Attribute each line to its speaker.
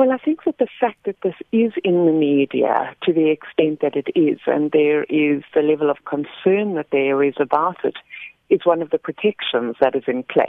Speaker 1: Well, I think that the fact that this is in the media to the extent that it is, and there is the level of concern that there is about it, is one of the protections that is in place.